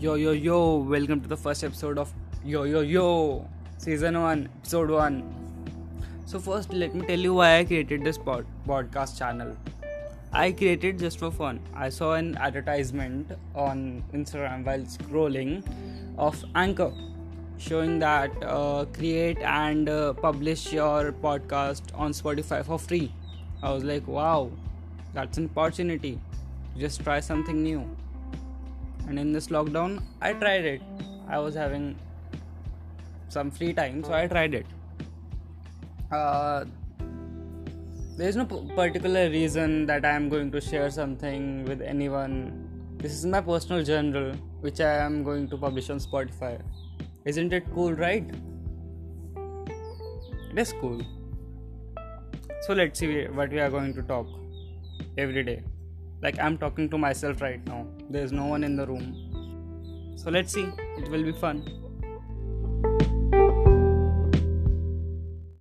Yo, yo, yo, welcome to the first episode of Yo, yo, yo, season 1, episode 1. So, first, let me tell you why I created this pod- podcast channel. I created just for fun. I saw an advertisement on Instagram while scrolling of Anchor showing that uh, create and uh, publish your podcast on Spotify for free. I was like, wow, that's an opportunity. Just try something new and in this lockdown i tried it. I was having some free time so i tried it. Uh, there is no particular reason that i am going to share something with anyone. This is my personal journal which i am going to publish on spotify. Isn't it cool right? It is cool. So let's see what we are going to talk every day like i'm talking to myself right now. There's no one in the room. So let's see. It will be fun